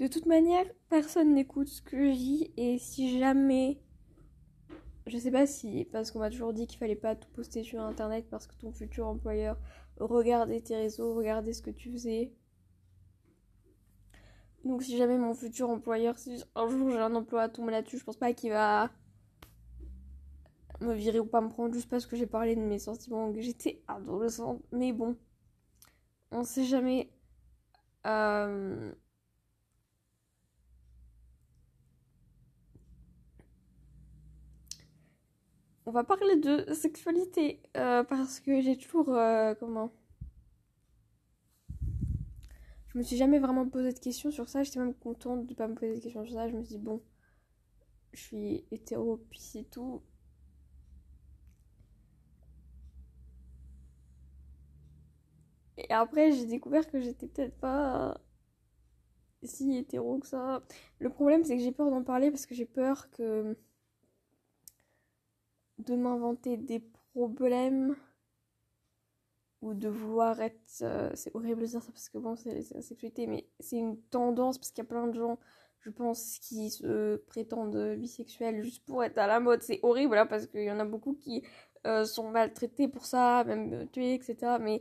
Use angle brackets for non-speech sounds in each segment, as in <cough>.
De toute manière, personne n'écoute ce que je dis et si jamais je sais pas si parce qu'on m'a toujours dit qu'il fallait pas tout poster sur internet parce que ton futur employeur regardait tes réseaux, regardait ce que tu faisais. Donc si jamais mon futur employeur, si un jour j'ai un emploi à tomber là-dessus, je pense pas qu'il va me virer ou pas me prendre juste parce que j'ai parlé de mes sentiments que j'étais adolescente. Mais bon, on sait jamais. Euh, on va parler de sexualité euh, parce que j'ai toujours euh, comment? Je me suis jamais vraiment posé de questions sur ça j'étais même contente de pas me poser de questions sur ça je me suis dit bon je suis hétéro puis c'est tout. Et après j'ai découvert que j'étais peut-être pas si hétéro que ça. Le problème c'est que j'ai peur d'en parler parce que j'ai peur que de m'inventer des problèmes ou de vouloir être euh, c'est horrible de dire ça parce que bon c'est la sexualité mais c'est une tendance parce qu'il y a plein de gens je pense qui se prétendent bisexuels juste pour être à la mode. C'est horrible là parce qu'il y en a beaucoup qui euh, sont maltraités pour ça même tués etc mais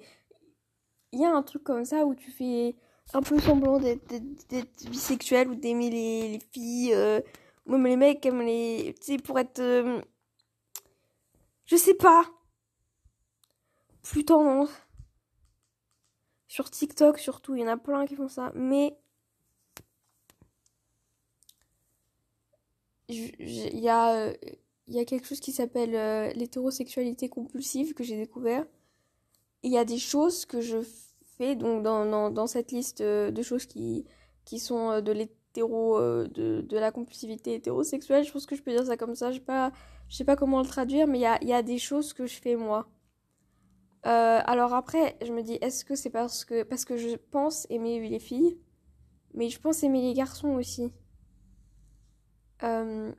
il y a un truc comme ça où tu fais un peu semblant d'être bisexuel ou d'aimer les, filles euh, même les mecs comme les tu sais pour être je sais pas. Plus tendance. Sur TikTok surtout, il y en a plein qui font ça. Mais il y a, quelque chose qui s'appelle euh, l'hétérosexualité compulsive que j'ai découvert. Il y a des choses que je fais donc dans, cette liste euh, de choses qui, qui sont euh, de l'hétéro de, de la compulsivité hétérosexuelle. Je pense que je peux dire ça comme ça. J'ai pas je sais pas comment le traduire, mais il y a, des choses que je fais moi. Euh, alors après, je me dis, est-ce que c'est parce que je pense aimer les filles, mais je pense aimer les garçons aussi. Euh,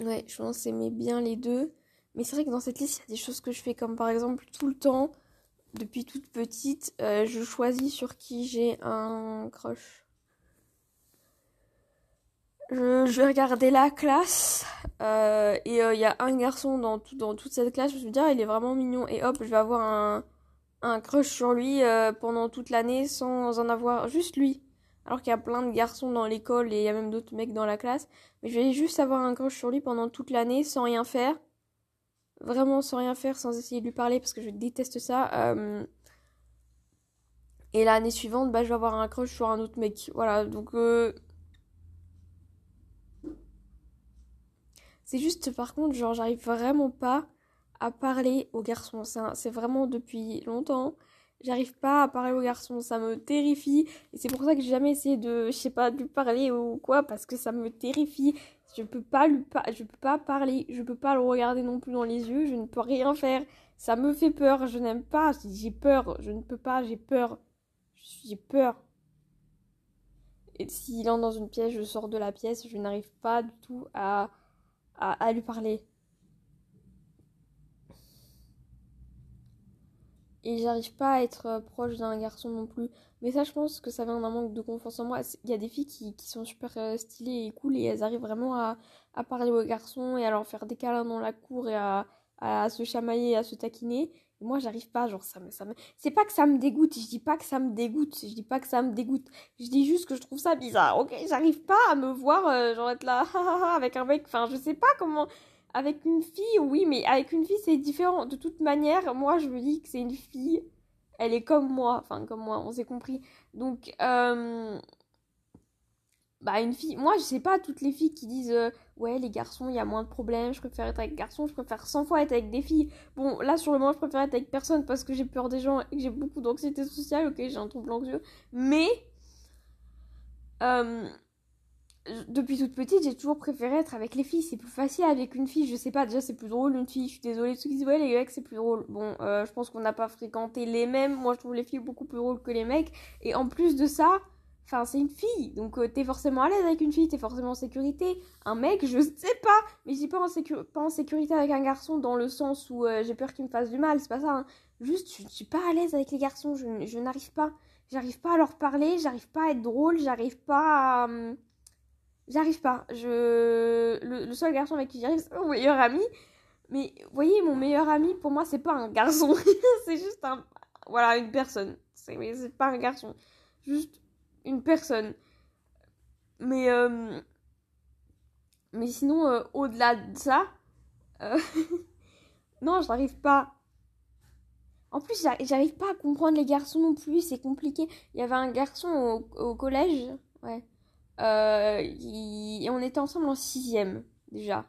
ouais, je pense aimer bien les deux. Mais c'est vrai que dans cette liste, il y a des choses que je fais, comme par exemple tout le temps, depuis toute petite, euh, je choisis sur qui j'ai un crush je, vais regarder la classe euh, et il euh, y a un garçon dans, dans toute cette classe, je me dit, ah, il est vraiment mignon et hop, je vais avoir un, un crush sur lui euh, pendant toute l'année sans en avoir juste lui. Alors qu'il y a plein de garçons dans l'école et il y a même d'autres mecs dans la classe. Mais je vais juste avoir un crush sur lui pendant toute l'année sans rien faire. Vraiment sans rien faire, sans essayer de lui parler parce que je déteste ça. Et l'année suivante, bah, je vais avoir un crush sur un autre mec. Voilà, donc C'est juste, par contre, genre, j'arrive vraiment pas à parler aux garçons. C'est vraiment depuis longtemps. J'arrive pas à parler aux garçons, ça me terrifie. Et c'est pour ça que j'ai jamais essayé de, je sais pas, de lui parler ou quoi, parce que ça me terrifie. Je peux pas lui je peux pas parler, je peux pas le regarder non plus dans les yeux, je ne peux rien faire. Ça me fait peur, je n'aime pas, j'ai peur, je ne peux pas, j'ai peur. J'ai peur. Et s'il entre dans une pièce, je sors de la pièce, je n'arrive pas du tout à à, lui parler. Et j'arrive pas à être euh, proche d'un garçon non plus. Mais ça, je pense que ça vient d'un manque de confiance en moi. Il y a des filles qui, sont super euh, stylées et cool et elles arrivent vraiment à, parler aux garçons et à leur faire des câlins dans la cour et à, à se chamailler, à se taquiner. Moi, j'arrive pas, genre, ça me, ça me... C'est pas que ça me dégoûte, je dis pas que ça me dégoûte, je dis pas que ça me dégoûte. Je dis juste que je trouve ça bizarre, ok? J'arrive pas à me voir, euh, genre, être là, <laughs> avec un mec, enfin, je sais pas comment... Avec une fille, oui, mais avec une fille, c'est différent. De toute manière, moi, je me dis que c'est une fille, elle est comme moi, enfin, comme moi, on s'est compris. Donc, euh bah une fille moi je sais pas toutes les filles qui disent euh, ouais les garçons il y a moins de problèmes je préfère être avec garçons je préfère 100 fois être avec des filles. Bon là sur le moment je préfère être avec personne parce que j'ai peur des gens et que j'ai beaucoup d'anxiété sociale ok j'ai un trouble anxieux. Mais euh, depuis toute petite j'ai toujours préféré être avec les filles. C'est plus facile avec une fille je sais pas déjà c'est plus drôle une fille je suis désolée ceux qui disent ouais les mecs c'est plus drôle. Bon euh, je pense qu'on n'a pas fréquenté les mêmes. Moi je trouve les filles beaucoup plus drôles que les mecs. Et en plus de ça Enfin, c'est une fille, donc euh, t'es forcément à l'aise avec une fille, t'es forcément en sécurité. Un mec, je sais pas, mais je dis pas en, pas en sécurité avec un garçon dans le sens où euh, j'ai peur qu'il me fasse du mal, c'est pas ça. Hein. Juste, je, suis pas à l'aise avec les garçons, je, n'arrive pas. j'arrive pas à leur parler, j'arrive pas à être drôle, j'arrive pas à. Hum, j'arrive pas. Je... Le, seul garçon avec qui j'arrive, c'est mon meilleur ami. Mais vous voyez, mon meilleur ami, pour moi, c'est pas un garçon. <laughs> c'est juste un. Voilà, une personne. C'est pas un garçon. Juste une personne. Mais. Euh, mais sinon, euh, au-delà de ça. Euh, <laughs> non, j'arrive pas. En plus, j'arrive pas à comprendre les garçons non plus, c'est compliqué. Il y avait un garçon au, collège, ouais. Et on était ensemble en sixième, déjà.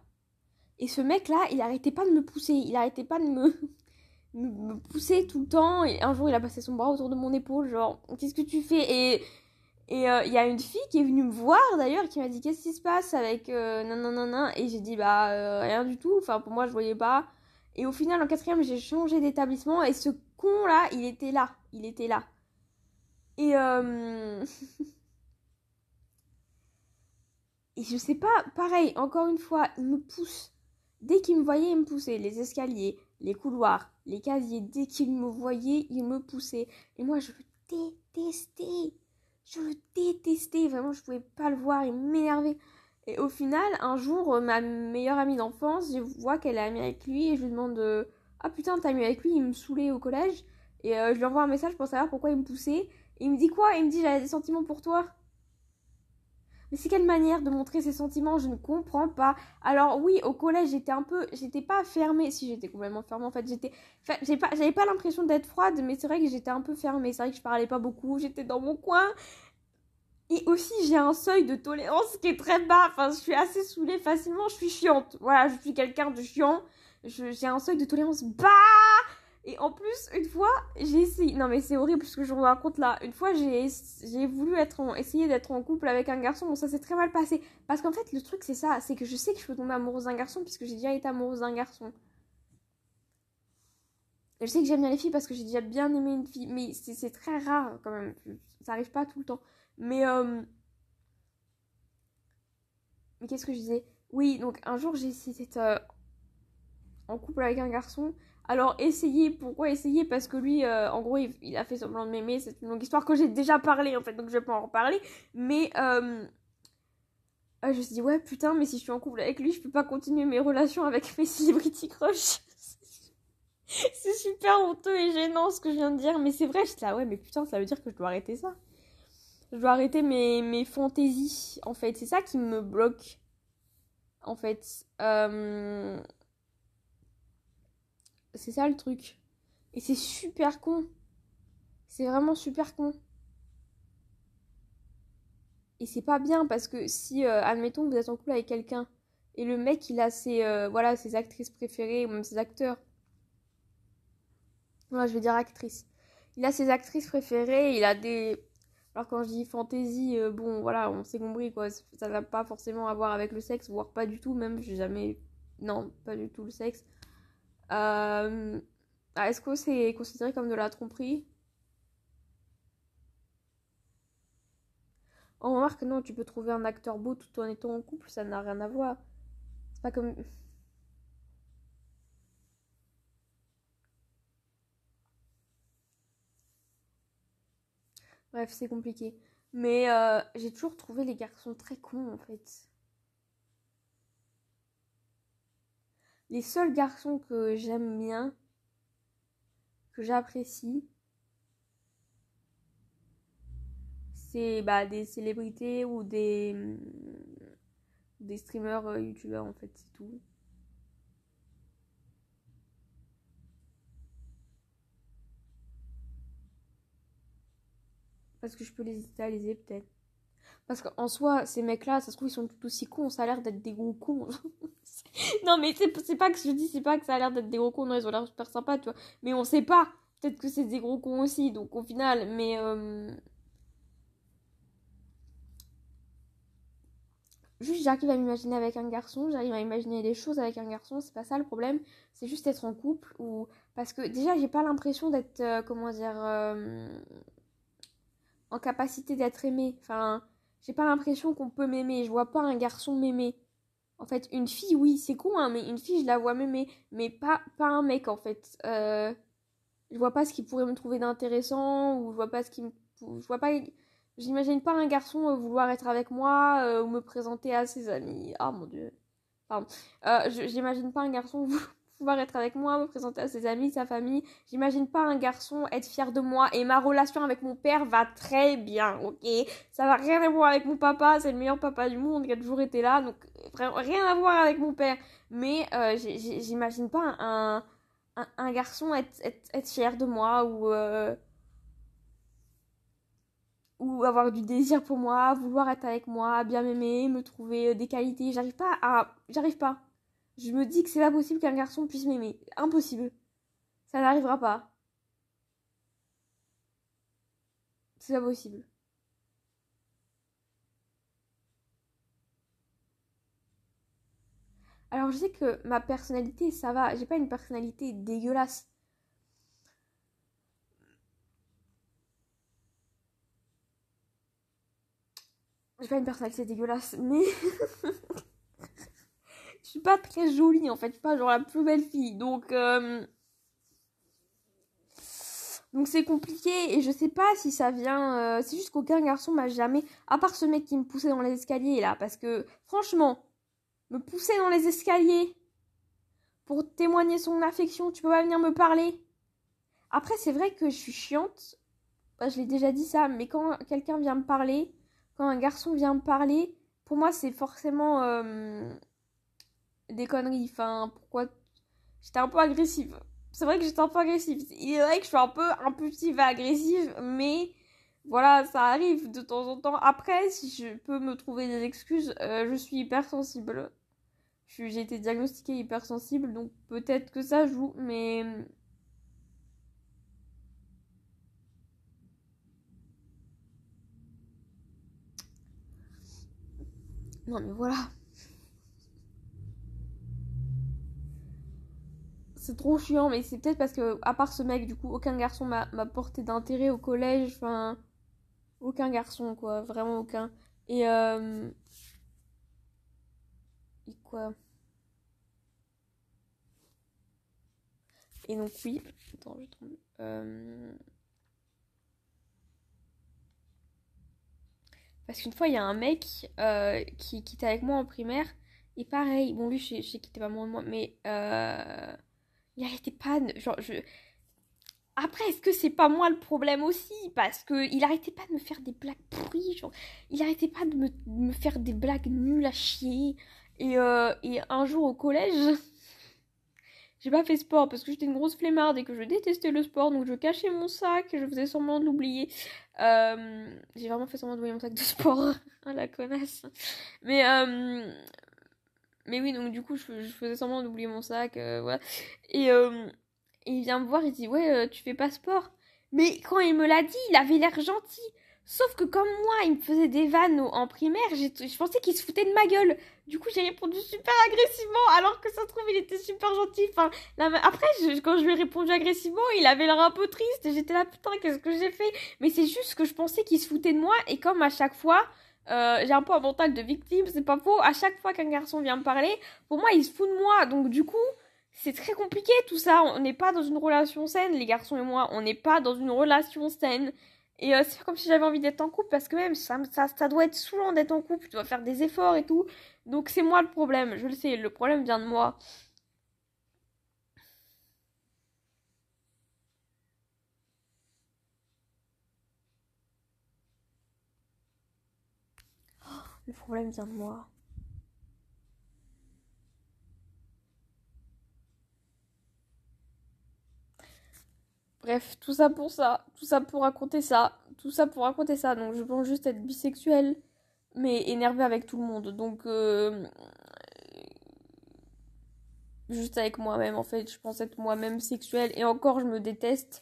Et ce mec-là, il arrêtait pas de me pousser, il arrêtait pas de <laughs> me, me pousser tout le temps. Et un jour, il a passé son bras autour de mon épaule, genre, qu'est-ce que tu fais? Et et euh, il y a une fille qui est venue me voir d'ailleurs, qui m'a dit qu'est-ce qui se passe avec euh, non Et j'ai dit bah euh, rien du tout, enfin pour moi je voyais pas. Et au final en quatrième j'ai changé d'établissement et ce con là il était là, il était là. Et euh... <laughs> et je sais pas, pareil, encore une fois, il me pousse. Dès qu'il me voyait, il me poussait. Les escaliers, les couloirs, les casiers, dès qu'il me voyait, il me poussait. Et moi je détestais je le détestais, vraiment, je pouvais pas le voir, il m'énervait. Et au final, un jour, euh, ma meilleure amie d'enfance, je vois qu'elle est amie avec lui et je lui demande euh, Ah putain, t'as amie avec lui, il me saoulait au collège. Et euh, je lui envoie un message pour savoir pourquoi il me poussait. Il me dit quoi? Il me dit J'avais des sentiments pour toi. Mais c'est quelle manière de montrer ses sentiments? Je ne comprends pas. Alors oui, au collège, j'étais un peu, j'étais pas fermée. Si j'étais complètement fermée, en fait, j'étais, j'avais pas l'impression d'être froide, mais c'est vrai que j'étais un peu fermée. C'est vrai que je parlais pas beaucoup. J'étais dans mon coin. Et aussi, j'ai un seuil de tolérance qui est très bas. Enfin, je suis assez saoulée facilement. Je suis chiante. Voilà, je suis quelqu'un de chiant. J'ai un seuil de tolérance bas et en plus, une fois, j'ai essayé. Non, mais c'est horrible ce que je vous raconte là. Une fois, j'ai voulu être en... essayer d'être en couple avec un garçon. Bon, ça s'est très mal passé. Parce qu'en fait, le truc, c'est ça. C'est que je sais que je peux tomber amoureuse d'un garçon puisque j'ai déjà été amoureuse d'un garçon. je sais que j'aime bien les filles parce que j'ai déjà bien aimé une fille. Mais c'est très rare quand même. Ça arrive pas tout le temps. Mais. Euh... Mais qu'est-ce que je disais? Oui, donc un jour, j'ai essayé d'être euh, en couple avec un garçon. Alors essayez, pourquoi essayer Parce que lui, euh, en gros, il, a fait semblant de m'aimer. C'est une longue histoire que j'ai déjà parlé en fait, donc je vais pas en reparler. Mais euh, je me suis dit ouais putain, mais si je suis en couple avec lui, je peux pas continuer mes relations avec mes celebrity crush. <laughs> c'est super honteux et gênant ce que je viens de dire, mais c'est vrai. Je suis là ouais, mais putain, ça veut dire que je dois arrêter ça. Je dois arrêter mes, mes fantaisies en fait. C'est ça qui me bloque en fait. Euh c'est ça le truc. Et c'est super con. C'est vraiment super con. Et c'est pas bien parce que si, euh, admettons, vous êtes en couple avec quelqu'un et le mec il a ses, euh, voilà, ses actrices préférées ou même ses acteurs. Moi je vais dire actrice. Il a ses actrices préférées, il a des. Alors quand je dis fantaisie, euh, bon voilà, on s'est compris quoi. Ça n'a pas forcément à voir avec le sexe, voire pas du tout, même j'ai jamais. Non, pas du tout le sexe. Euh, est-ce que c'est considéré comme de la tromperie? On remarque non, tu peux trouver un acteur beau tout en étant en couple, ça n'a rien à voir. C'est pas comme. Bref, c'est compliqué. Mais euh, j'ai toujours trouvé les garçons très cons en fait. Les seuls garçons que j'aime bien, que j'apprécie, c'est bah, des célébrités ou des, des streamers euh, youtubeurs en fait, c'est tout. Parce que je peux les idéaliser peut-être. Parce qu'en soi, ces mecs-là, ça se trouve, ils sont tout aussi cons. Ça a l'air d'être des gros cons. <laughs> non, mais c'est pas que je dis, c'est pas que ça a l'air d'être des gros cons. Non, ils ont l'air super sympas, tu vois. Mais on sait pas. Peut-être que c'est des gros cons aussi. Donc au final, mais. Euh... Juste, j'arrive à m'imaginer avec un garçon, j'arrive à imaginer des choses avec un garçon, c'est pas ça le problème, c'est juste être en couple ou. Parce que déjà, j'ai pas l'impression d'être, euh, comment dire, euh, en capacité d'être aimé. Enfin, j'ai pas l'impression qu'on peut m'aimer. Je vois pas un garçon m'aimer. En fait, une fille, oui, c'est con, hein, mais une fille, je la vois m'aimer. Mais pas, pas un mec, en fait. Euh, je vois pas ce qui pourrait me trouver d'intéressant, ou je vois pas ce qui je vois pas. J'imagine pas un garçon vouloir être avec moi ou me présenter à ses amis. Ah mon dieu. Pardon. J'imagine pas un garçon <laughs> être avec moi, me présenter à ses amis, sa famille. J'imagine pas un garçon être fier de moi et ma relation avec mon père va très bien, ok? Ça va rien à voir avec mon papa, c'est le meilleur papa du monde qui a toujours été là, donc rien à voir avec mon père. Mais euh, j'imagine pas un, un, garçon être, être, fier de moi ou... Euh, ou avoir du désir pour moi, vouloir être avec moi, bien m'aimer, me trouver des qualités. J'arrive pas à. J'arrive pas. Je me dis que c'est pas possible qu'un garçon puisse m'aimer. Impossible. Ça n'arrivera pas. C'est pas possible. Alors je sais que ma personnalité, ça va. J'ai pas une personnalité dégueulasse. J'ai pas une personnalité dégueulasse, mais <laughs> suis pas très jolie en fait, je suis pas genre la plus belle fille. Donc euh, donc c'est compliqué et je sais pas si ça vient euh, c'est juste qu'aucun garçon m'a jamais à part ce mec qui me poussait dans les escaliers là parce que franchement me pousser dans les escaliers pour témoigner son affection, tu peux pas venir me parler. Après c'est vrai que je suis chiante. Bah, je l'ai déjà dit ça, mais quand quelqu'un vient me parler, quand un garçon vient me parler, pour moi c'est forcément euh, des conneries. Enfin, pourquoi J'étais un peu agressive. C'est vrai que j'étais un peu agressive. Il est vrai que je suis un peu impulsive et agressive, mais voilà, ça arrive de temps en temps. Après, si je peux me trouver des excuses, euh, je suis hypersensible. J'ai été diagnostiquée hypersensible, donc peut-être que ça joue, mais... Non mais voilà. C'est trop chiant, mais c'est peut-être parce que, à part ce mec, du coup, aucun garçon m'a porté d'intérêt au collège. Enfin, aucun garçon, quoi. Vraiment aucun. Et, euh... Et quoi? Et donc, oui. Attends, je tombe. Euh... Parce qu'une fois, il y a un mec euh, qui, qui était avec moi en primaire. Et pareil, bon, lui, je sais qu'il était pas moins de moi, mais. Euh il arrêtait pas de... Genre, je... Après, est-ce que c'est pas moi le problème aussi? Parce que il arrêtait pas de me faire des blagues pourries, genre, il arrêtait pas de me, faire des blagues nulles à chier. Et, euh, et un jour au collège, <laughs> j'ai pas fait sport parce que j'étais une grosse flemmarde et que je détestais le sport, donc je cachais mon sac, je faisais semblant de l'oublier. Euh, j'ai vraiment fait semblant d'oublier mon sac de sport, ah <laughs> la connasse. Mais euh, mais oui, donc du coup, je, faisais semblant d'oublier mon sac, euh, voilà. Et, euh, il vient me voir, il dit, ouais, euh, tu fais pas sport. Mais quand il me l'a dit, il avait l'air gentil. Sauf que comme moi, il me faisait des vannes en primaire, je pensais qu'il se foutait de ma gueule. Du coup, j'ai répondu super agressivement, alors que ça se trouve, il était super gentil. Enfin, après, quand je lui ai répondu agressivement, il avait l'air un peu triste. J'étais là, putain, qu'est-ce que j'ai fait? Mais c'est juste que je pensais qu'il se foutait de moi. Et comme à chaque fois, euh, j'ai un peu un mental de victime, c'est pas faux. À chaque fois qu'un garçon vient me parler, pour moi, il se fout de moi. Donc, du coup, c'est très compliqué tout ça. On n'est pas dans une relation saine, les garçons et moi. On n'est pas dans une relation saine. Et euh, c'est comme si j'avais envie d'être en couple parce que même ça, ça, ça doit être saoulant d'être en couple. Tu dois faire des efforts et tout. Donc, c'est moi le problème. Je le sais, le problème vient de moi. Le problème vient de moi. Bref, tout ça pour ça, tout ça pour raconter ça, tout ça pour raconter ça. Donc je pense juste être bisexuelle, mais énervée avec tout le monde. Donc euh, juste avec moi-même en fait, je pense être moi-même sexuelle et encore je me déteste.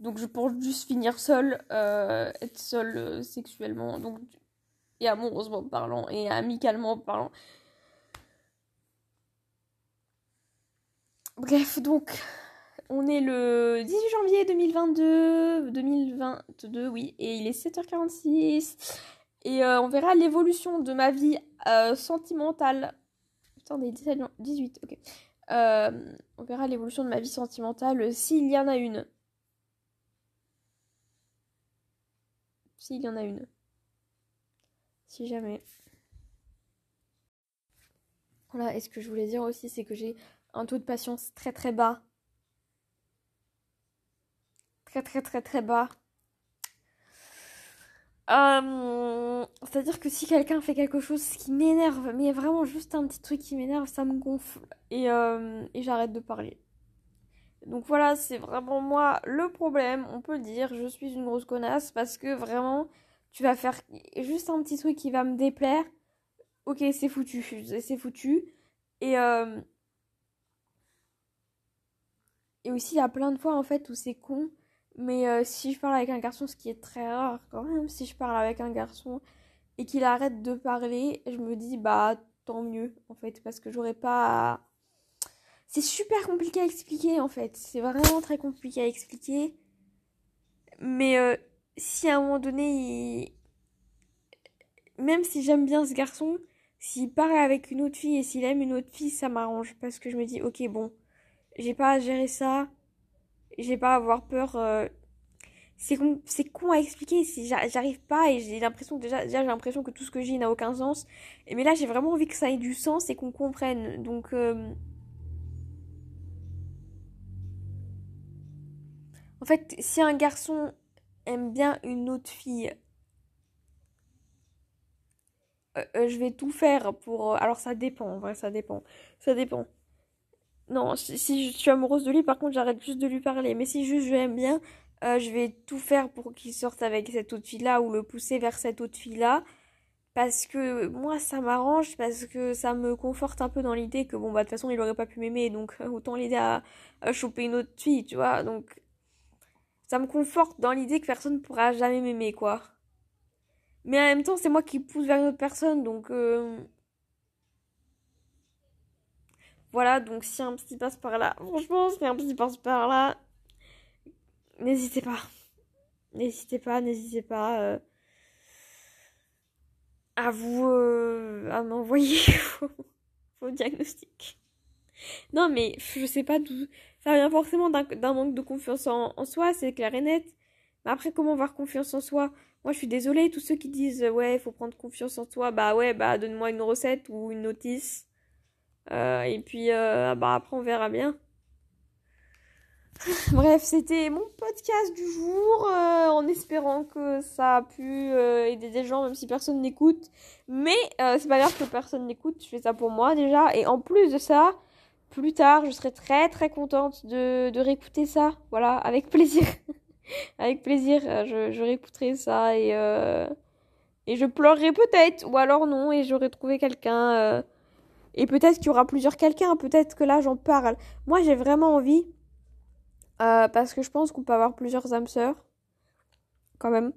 Donc je pense juste finir seule, euh, être seule euh, sexuellement. Donc et amoureusement parlant et amicalement parlant. Bref, donc on est le 18 janvier 2022, 2022 oui, et il est 7h46 et euh, on verra l'évolution de ma vie euh, sentimentale. Putain, on est 18, ok. Euh, on verra l'évolution de ma vie sentimentale s'il y en a une. s'il y en a une. Si jamais. Voilà, et ce que je voulais dire aussi, c'est que j'ai un taux de patience très très bas. Très très très très bas. Euh, c'est-à-dire que si quelqu'un fait quelque chose qui m'énerve, mais vraiment juste un petit truc qui m'énerve, ça me gonfle. Et, euh, et j'arrête de parler. Donc voilà, c'est vraiment moi le problème, on peut le dire, je suis une grosse connasse parce que vraiment, tu vas faire juste un petit truc qui va me déplaire. Ok, c'est foutu, c'est foutu. Et, euh, et aussi, il y a plein de fois en fait où c'est con. Mais euh, si je parle avec un garçon, ce qui est très rare quand même, si je parle avec un garçon et qu'il arrête de parler, je me dis bah tant mieux en fait, parce que j'aurais pas. C'est super compliqué à expliquer en fait, c'est vraiment très compliqué à expliquer. Mais euh, si à un moment donné, il... même si j'aime bien ce garçon, s'il parle avec une autre fille et s'il aime une autre fille, ça m'arrange parce que je me dis ok bon, j'ai pas à gérer ça j'ai pas à avoir peur. Euh, c'est con, con à expliquer si j'arrive pas et j'ai l'impression que déjà, déjà j'ai l'impression que tout ce que j'ai n'a aucun sens. Et mais là j'ai vraiment envie que ça ait du sens et qu'on comprenne. Donc euh, en fait, si un garçon aime bien une autre fille, euh, je vais tout faire pour. Alors ça dépend, en vrai, ça dépend. Ça dépend. Non, si, je suis amoureuse de lui, par contre, j'arrête juste de lui parler. Mais si juste je l'aime bien, euh, je vais tout faire pour qu'il sorte avec cette autre fille-là ou le pousser vers cette autre fille-là. Parce que moi, ça m'arrange, parce que ça me conforte un peu dans l'idée que, bon, bah, de toute façon, il aurait pas pu m'aimer, donc <laughs> autant l'aider à, à choper une autre fille, tu vois. Donc, ça me conforte dans l'idée que personne ne pourra jamais m'aimer, quoi. Mais en même temps, c'est moi qui pousse vers une autre personne, donc... Euh, voilà, donc si un petit passe par là, franchement, si un petit passe par là, n'hésitez pas. N'hésitez pas, n'hésitez pas euh, à vous euh, à m'envoyer <laughs> vos, diagnostics. Non, mais je sais pas d'où. Ça vient forcément d'un manque de confiance en, en soi, c'est clair et net. Mais après, comment avoir confiance en soi? Moi, je suis désolée, tous ceux qui disent ouais, il faut prendre confiance en soi, bah ouais, bah donne-moi une recette ou une notice. Euh, et puis, euh, bah, après, on verra bien. <laughs> Bref, c'était mon podcast du jour, euh, en espérant que ça a pu aider des gens, même si personne n'écoute. Mais c'est pas grave que personne n'écoute, je fais ça pour moi déjà. Et en plus de ça, plus tard, je serai très très contente de, de réécouter ça. Voilà, avec plaisir. <laughs> avec plaisir, je, je réécouterai ça et, et je pleurerai peut-être, ou alors non, et j'aurai trouvé quelqu'un et peut-être qu'il y aura plusieurs quelqu'un, peut-être que là j'en parle. Moi j'ai vraiment envie, euh, parce que je pense qu'on peut avoir plusieurs âmes sœurs, quand même.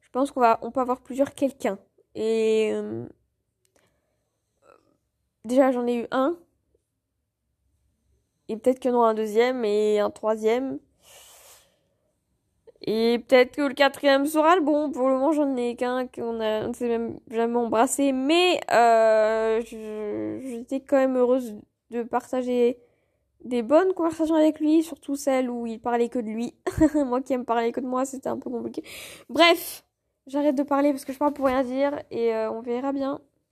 Je pense qu'on va, on peut avoir plusieurs quelqu'un. Et euh, déjà j'en ai eu un. Et peut-être qu'il y en aura un deuxième et un troisième. Et peut-être que le quatrième sera le bon. Pour le moment, j'en ai qu'un qu'on a, on s'est même jamais embrassé. Mais euh, j'étais quand même heureuse de partager des bonnes conversations avec lui, surtout celles où il parlait que de lui. <laughs> moi qui aime parler que de moi, c'était un peu compliqué. Bref, j'arrête de parler parce que je parle pour rien dire et euh, on verra bien.